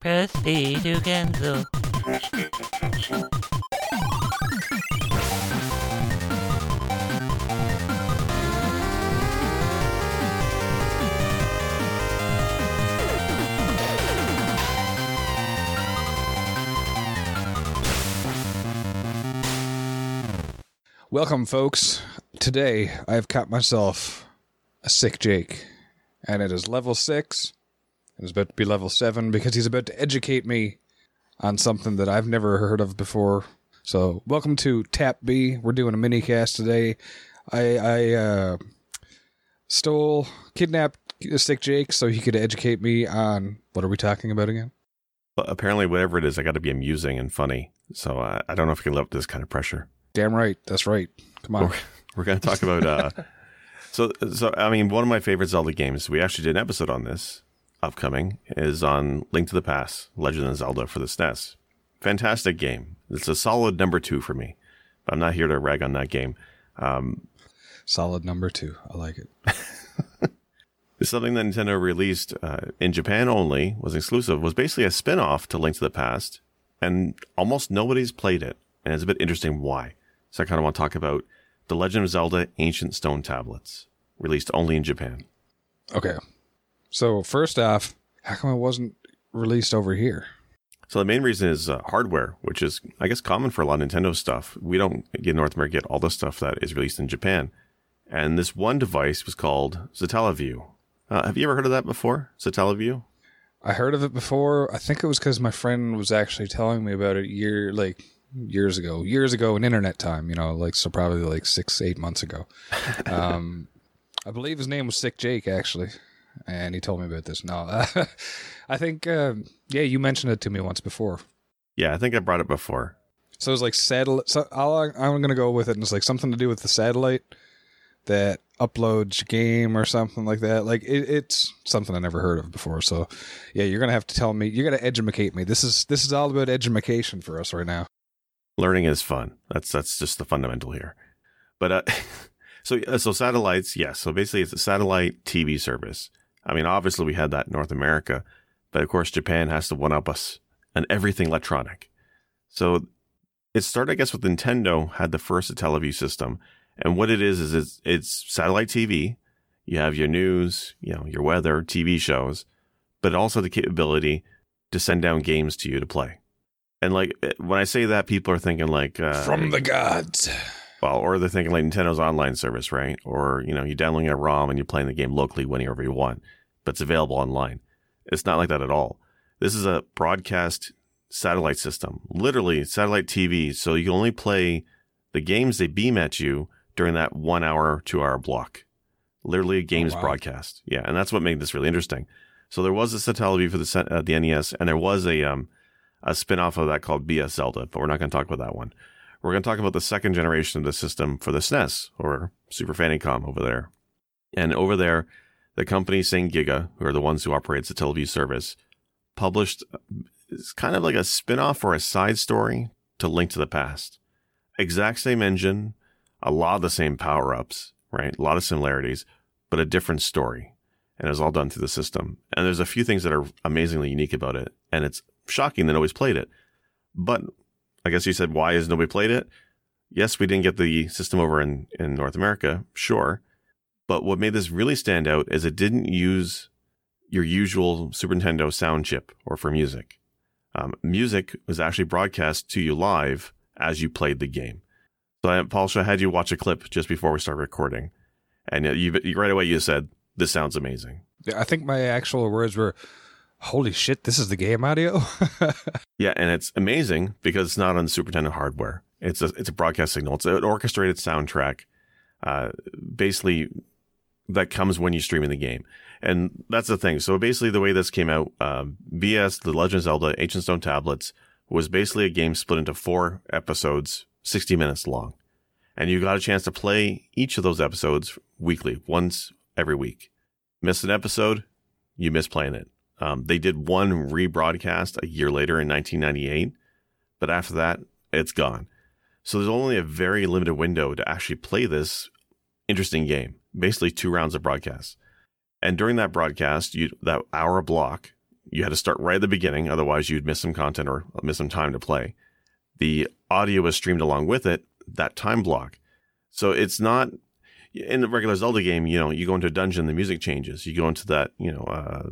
Press B to cancel. Welcome, folks. Today I have caught myself a sick Jake, and it is level six. It is about to be level seven because he's about to educate me on something that I've never heard of before. So, welcome to Tap B. We're doing a mini cast today. I, I uh, stole, kidnapped Stick Jake so he could educate me on what are we talking about again? But apparently, whatever it is, I got to be amusing and funny. So uh, I don't know if I can live up to this kind of pressure. Damn right. That's right. Come on. We're, we're going to talk about. Uh, so, so I mean, one of my favorite Zelda games. We actually did an episode on this. Upcoming is on Link to the Past, Legend of Zelda for the SNES. Fantastic game. It's a solid number two for me. But I'm not here to rag on that game. Um, Solid number two. I like it. It's something that Nintendo released uh, in Japan only, was exclusive, was basically a spin off to Link to the Past, and almost nobody's played it. And it's a bit interesting why. So I kind of want to talk about The Legend of Zelda Ancient Stone Tablets, released only in Japan. Okay. So, first off, how come it wasn't released over here? So the main reason is uh, hardware, which is, I guess, common for a lot of Nintendo stuff. We don't get North America get all the stuff that is released in Japan. And this one device was called Satellaview. Uh, have you ever heard of that before? Satellaview? I heard of it before. I think it was because my friend was actually telling me about it year like years ago, years ago in internet time. You know, like so probably like six, eight months ago. Um, I believe his name was Sick Jake actually, and he told me about this. No, I think um, yeah, you mentioned it to me once before. Yeah, I think I brought it before. So it was like satellite. So I'll, I'm going to go with it. And it's like something to do with the satellite that uploads game or something like that. Like it, it's something I never heard of before. So yeah, you're gonna have to tell me. You're gonna educate me. This is this is all about education for us right now. learning is fun. That's that's just the fundamental here. But uh, so uh, so satellites, yes. So basically, it's a satellite TV service. I mean, obviously, we had that in North America, but of course, Japan has to one up us on everything electronic. So it started, I guess, with Nintendo had the first Teleview system, and what it is is it's, it's satellite TV. You have your news, you know, your weather, TV shows, but also the capability to send down games to you to play. And like eh, when I say that, people are thinking like uh, From the gods. well, or they're thinking like Nintendo's online service, right? Or you know, you're downloading a ROM and you're playing the game locally whenever you want, but it's available online. It's not like that at all. This is a broadcast satellite system, literally satellite TV. So you can only play the games they beam at you during that one hour, two hour block. Literally a games wow. broadcast. Yeah, and that's what made this really interesting. So there was a Satellaview for the uh, the NES, and there was a um, a spin off of that called BS Zelda, but we're not going to talk about that one. We're going to talk about the second generation of the system for the SNES or Super Famicom over there. And over there, the company St. Giga, who are the ones who operates the Teleview service, published it's kind of like a spin off or a side story to Link to the Past. Exact same engine, a lot of the same power ups, right? A lot of similarities, but a different story. And it was all done through the system. And there's a few things that are amazingly unique about it. And it's shocking that nobody's played it. But I guess you said, why has nobody played it? Yes, we didn't get the system over in, in North America, sure. But what made this really stand out is it didn't use your usual Super Nintendo sound chip or for music. Um, music was actually broadcast to you live as you played the game. So, I, Paul, I had you watch a clip just before we started recording. And you, you right away you said, this sounds amazing. I think my actual words were, "Holy shit, this is the game audio." Yeah, and it's amazing because it's not on the Super Nintendo hardware. It's a it's a broadcast signal. It's an orchestrated soundtrack, uh, basically that comes when you stream in the game, and that's the thing. So basically, the way this came out, BS The Legend of Zelda Ancient Stone Tablets was basically a game split into four episodes, sixty minutes long, and you got a chance to play each of those episodes weekly, once every week. Miss an episode, you miss playing it. Um, they did one rebroadcast a year later in 1998, but after that, it's gone. So there's only a very limited window to actually play this interesting game. Basically, two rounds of broadcasts, and during that broadcast, you that hour block, you had to start right at the beginning, otherwise you'd miss some content or miss some time to play. The audio was streamed along with it, that time block. So it's not in the regular Zelda game, you know, you go into a dungeon, the music changes. You go into that, you know, uh,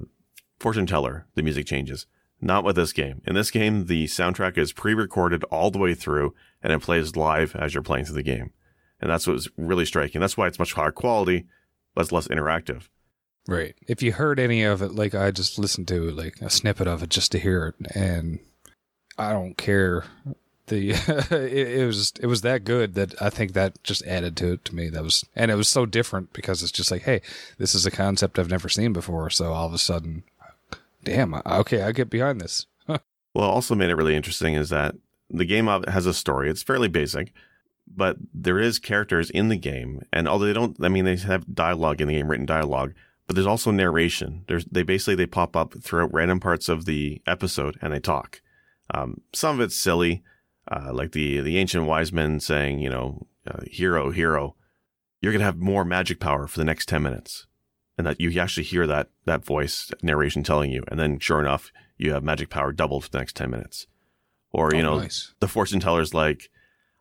fortune teller, the music changes. Not with this game. In this game, the soundtrack is pre-recorded all the way through and it plays live as you're playing through the game. And that's what's really striking. That's why it's much higher quality, but it's less interactive. Right. If you heard any of it, like I just listened to like a snippet of it just to hear it, and I don't care. The it, it was it was that good that I think that just added to it to me. That was and it was so different because it's just like, hey, this is a concept I've never seen before. So all of a sudden, damn, okay, I get behind this. well, also made it really interesting is that the game has a story. It's fairly basic, but there is characters in the game, and although they don't, I mean, they have dialogue in the game, written dialogue but there's also narration. There's they basically they pop up throughout random parts of the episode and they talk. Um, some of it's silly, uh, like the the ancient wise men saying, you know, uh, hero, hero, you're gonna have more magic power for the next ten minutes, and that you actually hear that that voice narration telling you, and then sure enough, you have magic power doubled for the next ten minutes. Or you oh, know, nice. the fortune teller's like,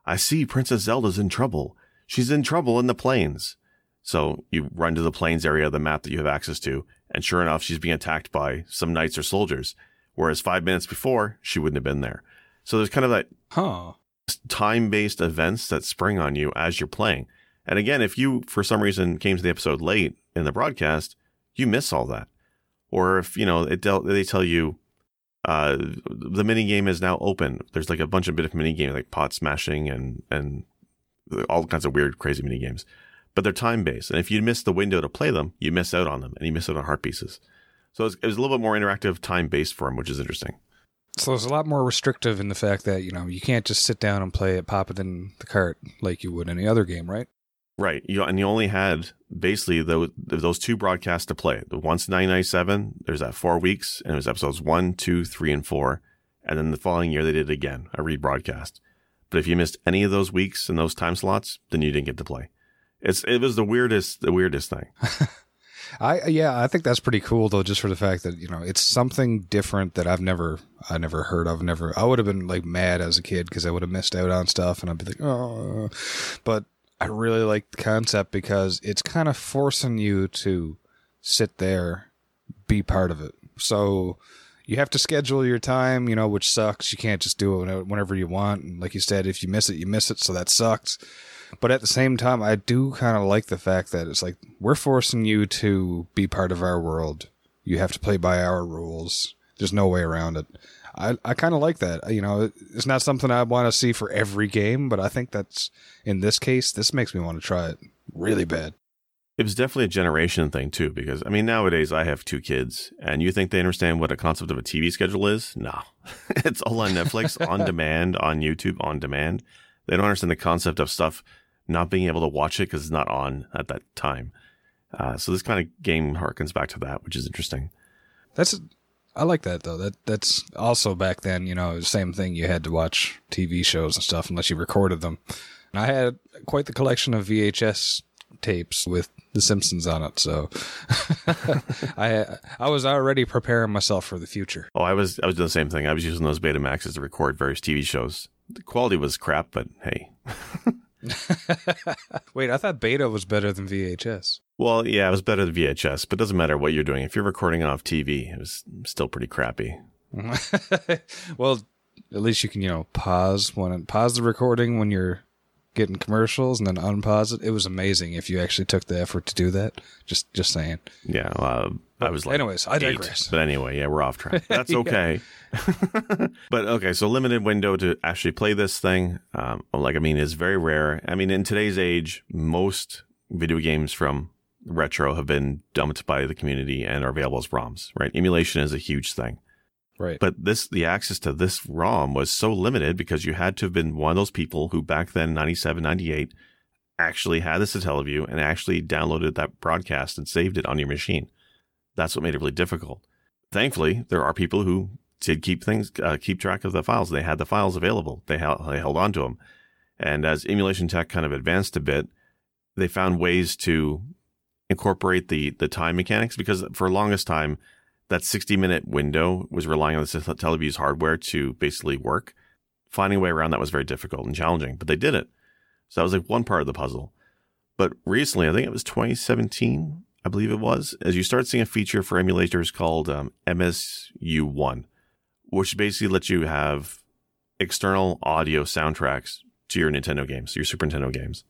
I see Princess Zelda's in trouble. She's in trouble in the plains so you run to the plains area of the map that you have access to, and sure enough, she's being attacked by some knights or soldiers. Whereas five minutes before, she wouldn't have been there. So there's kind of that huh. time based events that spring on you as you're playing. And again, if you, for some reason, came to the episode late in the broadcast, you miss all that. Or if, you know, it they tell you, uh, the mini game is now open. There's like a bunch of bit of mini games like pot smashing and, and all kinds of weird, crazy mini games but they're time based. And if you miss the window to play them, you miss out on them and you miss out on heart pieces. So it was, it was a little bit more interactive, time based for them, which is interesting. So it's a lot more restrictive in the fact that, you know, you can't just sit down and play it, pop it in the cart like you would any other game, right? Right. You, and you only had basically those, those two broadcasts to play. The once 997, there's that four weeks, and it was episodes one, two, three, and four. And then the following year, they did it again, a rebroadcast. But if you missed any of those weeks and those time slots, then you didn't get to play. It's it was the weirdest the weirdest thing. I yeah, I think that's pretty cool though, just for the fact that you know it's something different that I've never I never heard of. Never I would have been like mad as a kid because I would have missed out on stuff, and I'd be like, oh. But I really like the concept because it's kind of forcing you to sit there, be part of it. So you have to schedule your time, you know, which sucks. You can't just do it whenever you want. And like you said, if you miss it, you miss it. So that sucks. But at the same time, I do kind of like the fact that it's like we're forcing you to be part of our world. You have to play by our rules. There's no way around it. I, I kind of like that. You know, it's not something I want to see for every game, but I think that's in this case, this makes me want to try it really bad. It was definitely a generation thing too, because I mean, nowadays I have two kids, and you think they understand what a concept of a TV schedule is? No, it's all on Netflix, on demand, on YouTube, on demand. They don't understand the concept of stuff not being able to watch it because it's not on at that time. Uh, so this kind of game harkens back to that, which is interesting. That's I like that though. That that's also back then. You know, same thing. You had to watch TV shows and stuff unless you recorded them. And I had quite the collection of VHS tapes with The Simpsons on it. So I I was already preparing myself for the future. Oh, I was I was doing the same thing. I was using those Betamaxes to record various TV shows. The quality was crap, but hey. Wait, I thought beta was better than VHS. Well, yeah, it was better than VHS, but it doesn't matter what you're doing. If you're recording off TV, it was still pretty crappy. well, at least you can, you know, pause when pause the recording when you're getting commercials and then unpause it. It was amazing if you actually took the effort to do that. Just just saying. Yeah, uh, I was like, anyways, I digress. Eight. But anyway, yeah, we're off track. That's okay. but okay, so limited window to actually play this thing. Um, like I mean, is very rare. I mean, in today's age, most video games from retro have been dumped by the community and are available as ROMs. Right, emulation is a huge thing. Right. But this, the access to this ROM was so limited because you had to have been one of those people who back then, 97, 98, actually had this Satellaview and actually downloaded that broadcast and saved it on your machine. That's what made it really difficult. Thankfully, there are people who did keep things, uh, keep track of the files. They had the files available. They, held, they held on to them. And as emulation tech kind of advanced a bit, they found ways to incorporate the, the time mechanics because for the longest time, that 60 minute window was relying on the Satellaview's hardware to basically work. Finding a way around that was very difficult and challenging, but they did it. So that was like one part of the puzzle. But recently, I think it was 2017, I believe it was, as you start seeing a feature for emulators called um, MSU1, which basically lets you have external audio soundtracks to your Nintendo games, your Super Nintendo games.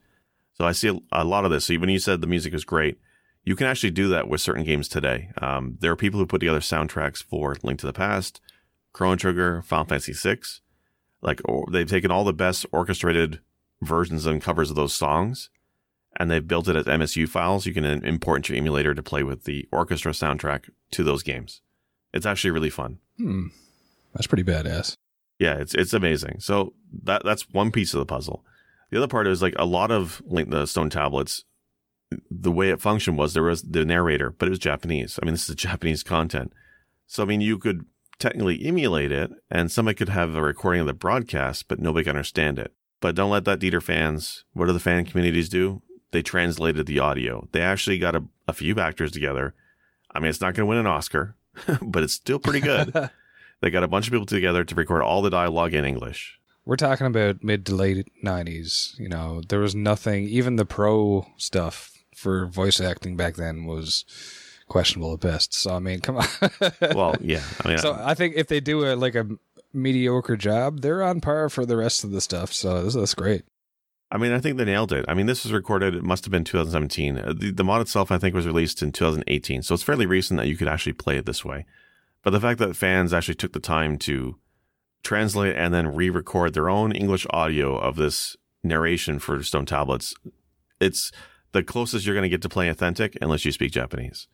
So I see a, lot of this. So when you said the music is great, you can actually do that with certain games today. Um, there are people who put together soundtracks for Link to the Past, Chrono Trigger, Final Fantasy VI. Like they've taken all the best orchestrated versions and covers of those songs, and they've built it as MSU files. You can import into your emulator to play with the orchestra soundtrack to those games. It's actually really fun. Hmm. That's pretty badass. Yeah, it's it's amazing. So that that's one piece of the puzzle. The other part is like a lot of like the Stone Tablets. The way it functioned was there was the narrator, but it was Japanese. I mean, this is Japanese content. So I mean, you could technically emulate it, and somebody could have a recording of the broadcast, but nobody can understand it. But don't let that deter fans. What do the fan communities do? They translated the audio. They actually got a, a few actors together. I mean, it's not going to win an Oscar, but it's still pretty good. They got a bunch of people together to record all the dialogue in English. We're talking about mid to late 90s. You know, there was nothing, even the pro stuff for voice acting back then was questionable at best. So, I mean, come on. well, yeah. I mean, so I, I think if they do a, like a mediocre job, they're on par for the rest of the stuff. So this, that's great. I mean, I think they nailed it. I mean, this was recorded, it must have been 2017. Uh, the, the mod itself, I think, was released in 2018. So it's fairly recent that you could actually play it this way. But the fact that fans actually took the time to translate and then re-record their own English audio of this narration for Stone Tablets, it's the closest you're going to get to playing authentic unless you speak Japanese.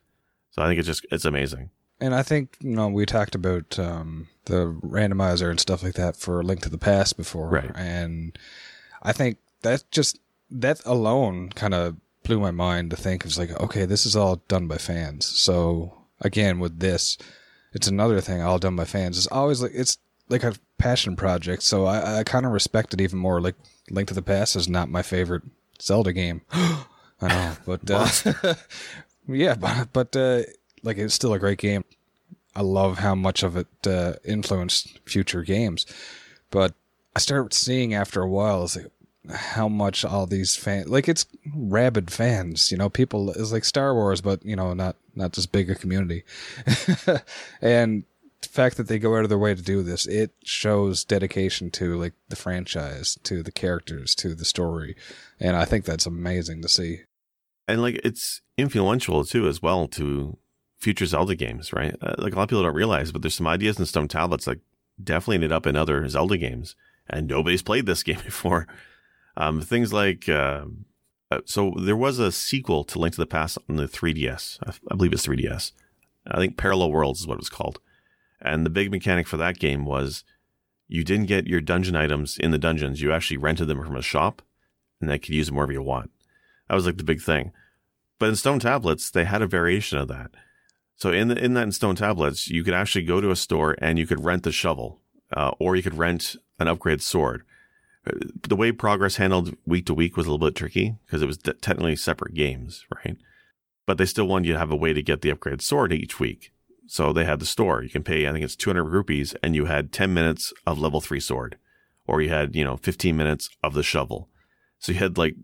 So I think it's just it's amazing. And I think you know we talked about um, the randomizer and stuff like that for Link to the Past before, right? And I think that just that alone kind of blew my mind to think of it's like okay, this is all done by fans. So again, with this, it's another thing all done by fans. It's always like it's like a passion project, so I, I kind of respect it even more. Like Link to the Past is not my favorite Zelda game. I know, but uh, yeah, but but uh, like it's still a great game. I love how much of it uh, influenced future games, but I started seeing after a while is like how much all these fans like it's rabid fans you know people it's like star wars but you know not not as big a community and fact that they go out of their way to do this it shows dedication to like the franchise to the characters to the story and i think that's amazing to see and like it's influential too as well to future zelda games right uh, like a lot of people don't realize but there's some ideas in stone tablets like definitely ended up in other zelda games and nobody's played this game before um, things like, uh, uh, so there was a sequel to Link to the Past on the 3DS. I, I believe it's 3DS. I think Parallel Worlds is what it was called. And the big mechanic for that game was you didn't get your dungeon items in the dungeons. You actually rented them from a shop and they could use them wherever you want. That was like the big thing. But in Stone Tablets, they had a variation of that. So in the, in that in Stone Tablets, you could actually go to a store and you could rent the shovel, uh, or you could rent an upgraded sword, the way progress handled week to week was a little bit tricky because it was technically separate games, right? But they still wanted you to have a way to get the upgraded sword each week. So they had the store. You can pay, I think it's 200 rupees, and you had 10 minutes of level three sword, or you had, you know, 15 minutes of the shovel. So you had like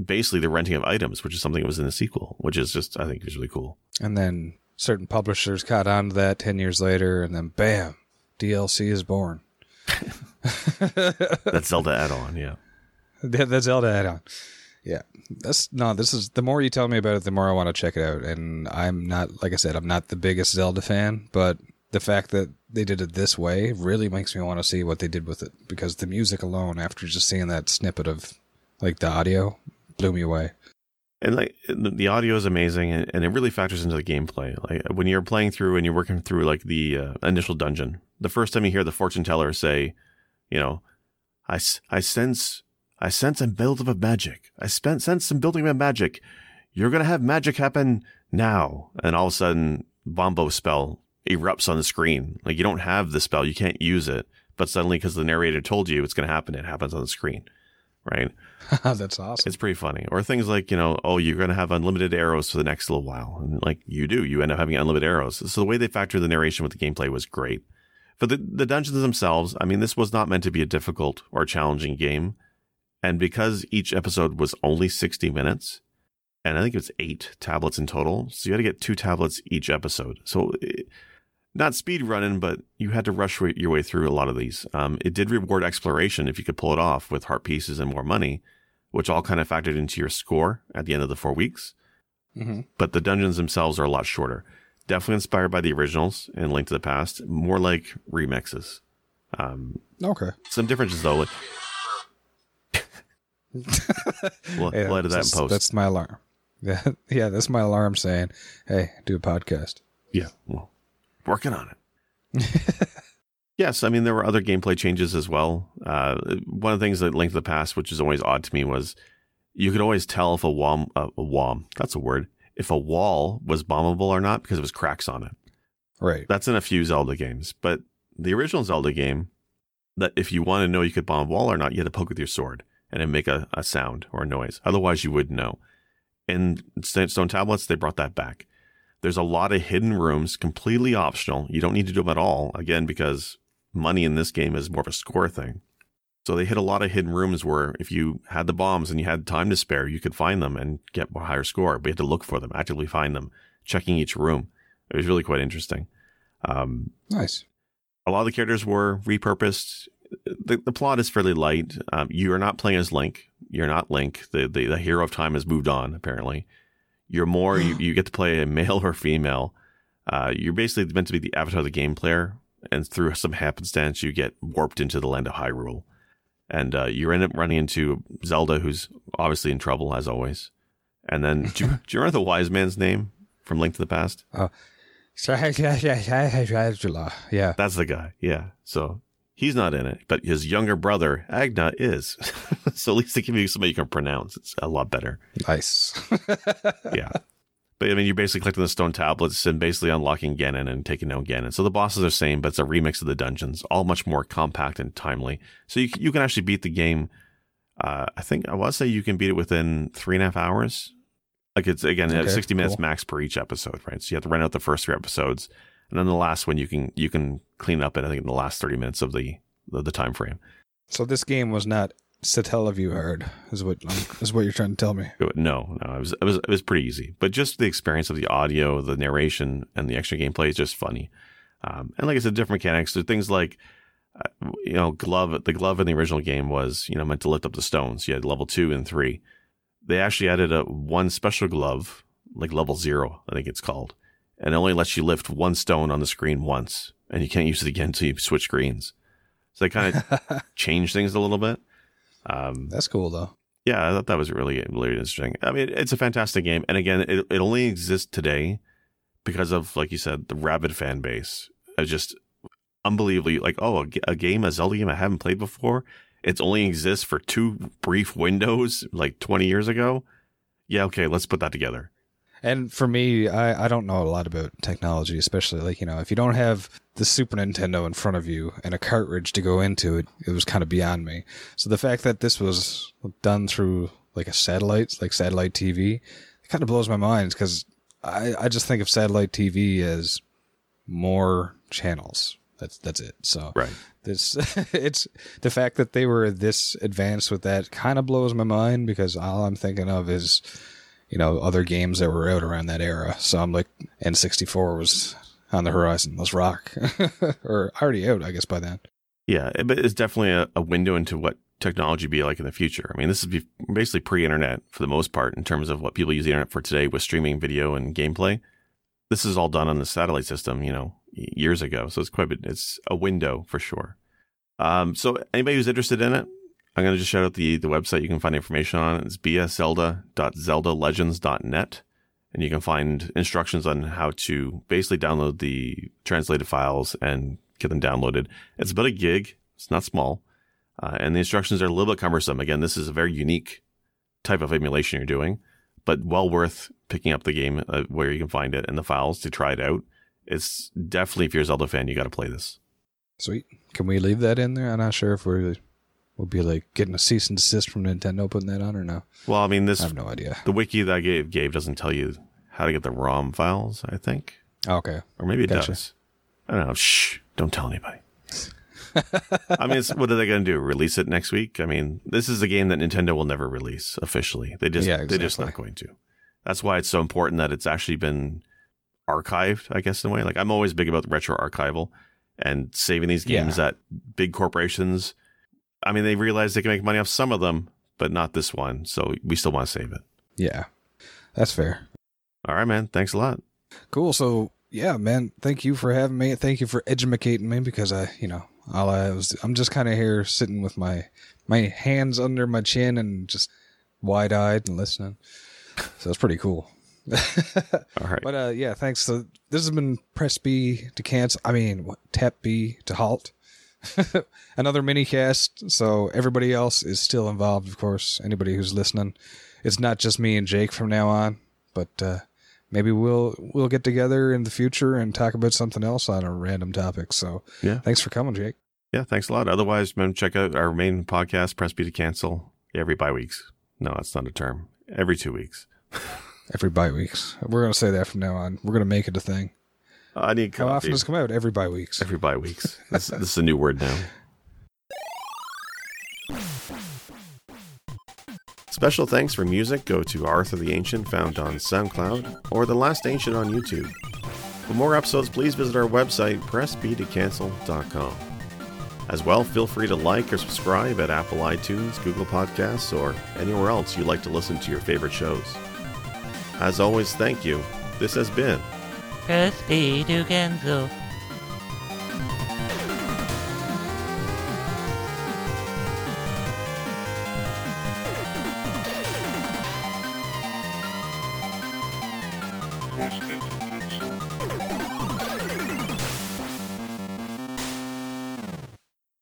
basically the renting of items, which is something that was in the sequel, which is just, I think, is really cool. And then certain publishers caught on to that 10 years later, and then bam, DLC is born. that Zelda add-on, yeah. That, that Zelda add-on. Yeah, that's no. This is the more you tell me about it, the more I want to check it out. And I'm not, like I said, I'm not the biggest Zelda fan, but the fact that they did it this way really makes me want to see what they did with it because the music alone, after just seeing that snippet of like the audio, blew me away. And like the audio is amazing, and, it really factors into the gameplay. Like when you're playing through and you're working through like the uh, initial dungeon, the first time you hear the fortune teller say, you know, I, I sense, I sense a build of magic. I spent, sense some building of magic. You're going to have magic happen now. And all of a sudden, Bombos spell erupts on the screen. Like you don't have the spell. You can't use it. But suddenly, because the narrator told you it's going to happen, it happens on the screen. right? That's awesome. It's pretty funny. Or things like, you know, oh, you're going to have unlimited arrows for the next little while. And like you do, you end up having unlimited arrows. So the way they factored the narration with the gameplay was great. For the, the dungeons themselves, I mean, this was not meant to be a difficult or challenging game. And because each episode was only 60 minutes, and I think it was eight tablets in total, so you had to get two tablets each episode. So it, not speed running, but you had to rush your way through a lot of these. Um, it did reward exploration if you could pull it off with heart pieces and more money, which all kind of factored into your score at the end of the four weeks. Mm-hmm. But the dungeons themselves are a lot shorter. Definitely inspired by the originals and Link to the Past, more like remixes. Um, Okay. some differences though. Like, we'll, Yeah, we'll that in that's, post. that's my alarm. Yeah, yeah, that's my alarm saying, "Hey, do a podcast." Yeah, well, working on it. yes, I mean there were other gameplay changes as well. Uh, one of the things that Link to the Past, which is always odd to me, was you could always tell if a wall, uh, a wall, that's a word, if a wall was bombable or not because it was cracks on it. Right. That's in a few Zelda games, but the original Zelda game, that if you want to know you could bomb a wall or not, you had to poke with your sword and then make a, a sound or a noise. Otherwise, you wouldn't know. In Stone Tablets, they brought that back. There's a lot of hidden rooms, completely optional. You don't need to do them at all, again, because money in this game is more of a score thing. So they hit a lot of hidden rooms where if you had the bombs and you had time to spare, you could find them and get a higher score. But you had to look for them, actively find them, checking each room. It was really quite interesting. Um, Nice. a lot of the characters were repurposed. The, the plot is fairly light. Um, you are not playing as Link. You're not Link. The, the, the hero of time has moved on, apparently. You're more, you, you get to play a male or female. Uh, you're basically meant to be the avatar of the game player. And through some happenstance, you get warped into the land of Hyrule. And uh, you end up running into Zelda, who's obviously in trouble, as always. And then, do you, do you remember the wise man's name from Link to the Past? Oh, yeah. That's the guy. Yeah. So he's not in it, but his younger brother, Aginah, is. so at least they give you somebody you can pronounce. It's a lot better. Nice. Yeah. But I mean, you're basically collecting the stone tablets and basically unlocking Ganon and taking down Ganon. So the bosses are the same, but it's a remix of the dungeons, all much more compact and timely. So you, you can actually beat the game. Uh, I think I want to say you can beat it within three and a half hours. Like it's again Okay, 60 minutes cool. max per each episode, right? So you have to run out the first three episodes, and then the last one you can you can clean up in I think in the last 30 minutes of the the, the time frame. so this game was not Satellaview hard, is what is what you're trying to tell me. No, no, it was it was it was pretty easy. But just the experience of the audio, the narration, and the extra gameplay is just funny. Um, and like I said, different mechanics. There things like uh, you know, glove. The glove in the original game was you know meant to lift up the stones. You had level two and three. They actually added a one special glove, like level zero, I think it's called, and it only lets you lift one stone on the screen once, and you can't use it again until you switch screens. So they kind of change things a little bit. Um, That's cool though. yeah, I thought that was really, really interesting. I mean, it's a fantastic game. And again, it, it only exists today because of, like you said, the rabid fan base. It's just unbelievably like, oh, a game, a Zelda game I haven't played before. It's only exists for two brief windows like 20 years ago. Yeah, okay, let's put that together. And for me, I, I don't know a lot about technology, especially like, you know, if you don't have the Super Nintendo in front of you and a cartridge to go into it, it was kind of beyond me. So the fact that this was done through like a satellite, like satellite TV, it kind of blows my mind because I, I just think of satellite TV as more channels. That's that's it. So Right. this it's the fact that they were this advanced with that kind of blows my mind because all I'm thinking of is you know other games that were out around that era. So I'm like N64 was on the horizon. Let's rock, or already out, I guess by then. Yeah, but it's definitely a, a window into what technology be like in the future. I mean, this is basically pre-internet for the most part in terms of what people use the internet for today with streaming video and gameplay. This is all done on the satellite system, you know, years ago. So it's quite a it's a window for sure. Um, so anybody who's interested in it, I'm going to just shout out the, the website you can find information on. It's bszelda.zeldalegends.net. And you can find instructions on how to basically download the translated files and get them downloaded. It's about a gig. It's not small. Uh, and the instructions are a little bit cumbersome. Again, this is a very unique type of emulation you're doing, but well worth picking up the game uh, where you can find it and the files to try it out. It's definitely, if you're a Zelda fan, you got to play this. Sweet. Can we leave that in there? I'm not sure if we We'll be like getting a cease and desist from Nintendo putting that on or no? Well, I mean, this I have no idea. the wiki that I gave gave doesn't tell you how to get the ROM files. I think, Oh, okay. or maybe it Gotcha. does. I don't know. Shh! Don't tell anybody. I mean, it's, what are they going to do? Release it next week? I mean, this is a game that Nintendo will never release officially. They just Yeah, exactly. they're just not going to. That's why it's so important that it's actually been archived. I guess in a way, like I'm always big about retro archival and saving these games that big corporations. I mean, they realize they can make money off some of them, but not this one. So we still want to save it. Yeah, that's fair. All right, man. Thanks a lot. Cool. So yeah, man, thank you for having me. Thank you for educating me because I, you know, all I was, I'm just kind of here sitting with my my hands under my chin and just wide eyed and listening. So it's pretty cool. All right. But uh, yeah, thanks. So this has been press B to cancel. I mean, what, tap B to halt. Another mini cast. So everybody else is still involved, of course. Anybody who's listening, it's not just me and Jake from now on. But uh, maybe we'll we'll get together in the future and talk about something else on a random topic. So Yeah. thanks for coming, Jake. Yeah, thanks a lot. Otherwise, man, check out our main podcast, Press B to Cancel, every bye weeks. No, that's not a term. Every two weeks. Every bye weeks. We're gonna say that from now on. We're gonna make it a thing. Uh, I need How coffee. often does it come out? Every bye weeks. Every bye weeks. This, this is a new word now. Special thanks for music go to Arthur the Ancient, found on SoundCloud, or The Last Ancient on YouTube. For more episodes, please visit our website, pressbtocancel.com. As well, feel free to like or subscribe at Apple iTunes, Google Podcasts, or anywhere else you like to listen to your favorite shows. As always, thank you. This has been Press B to cancel.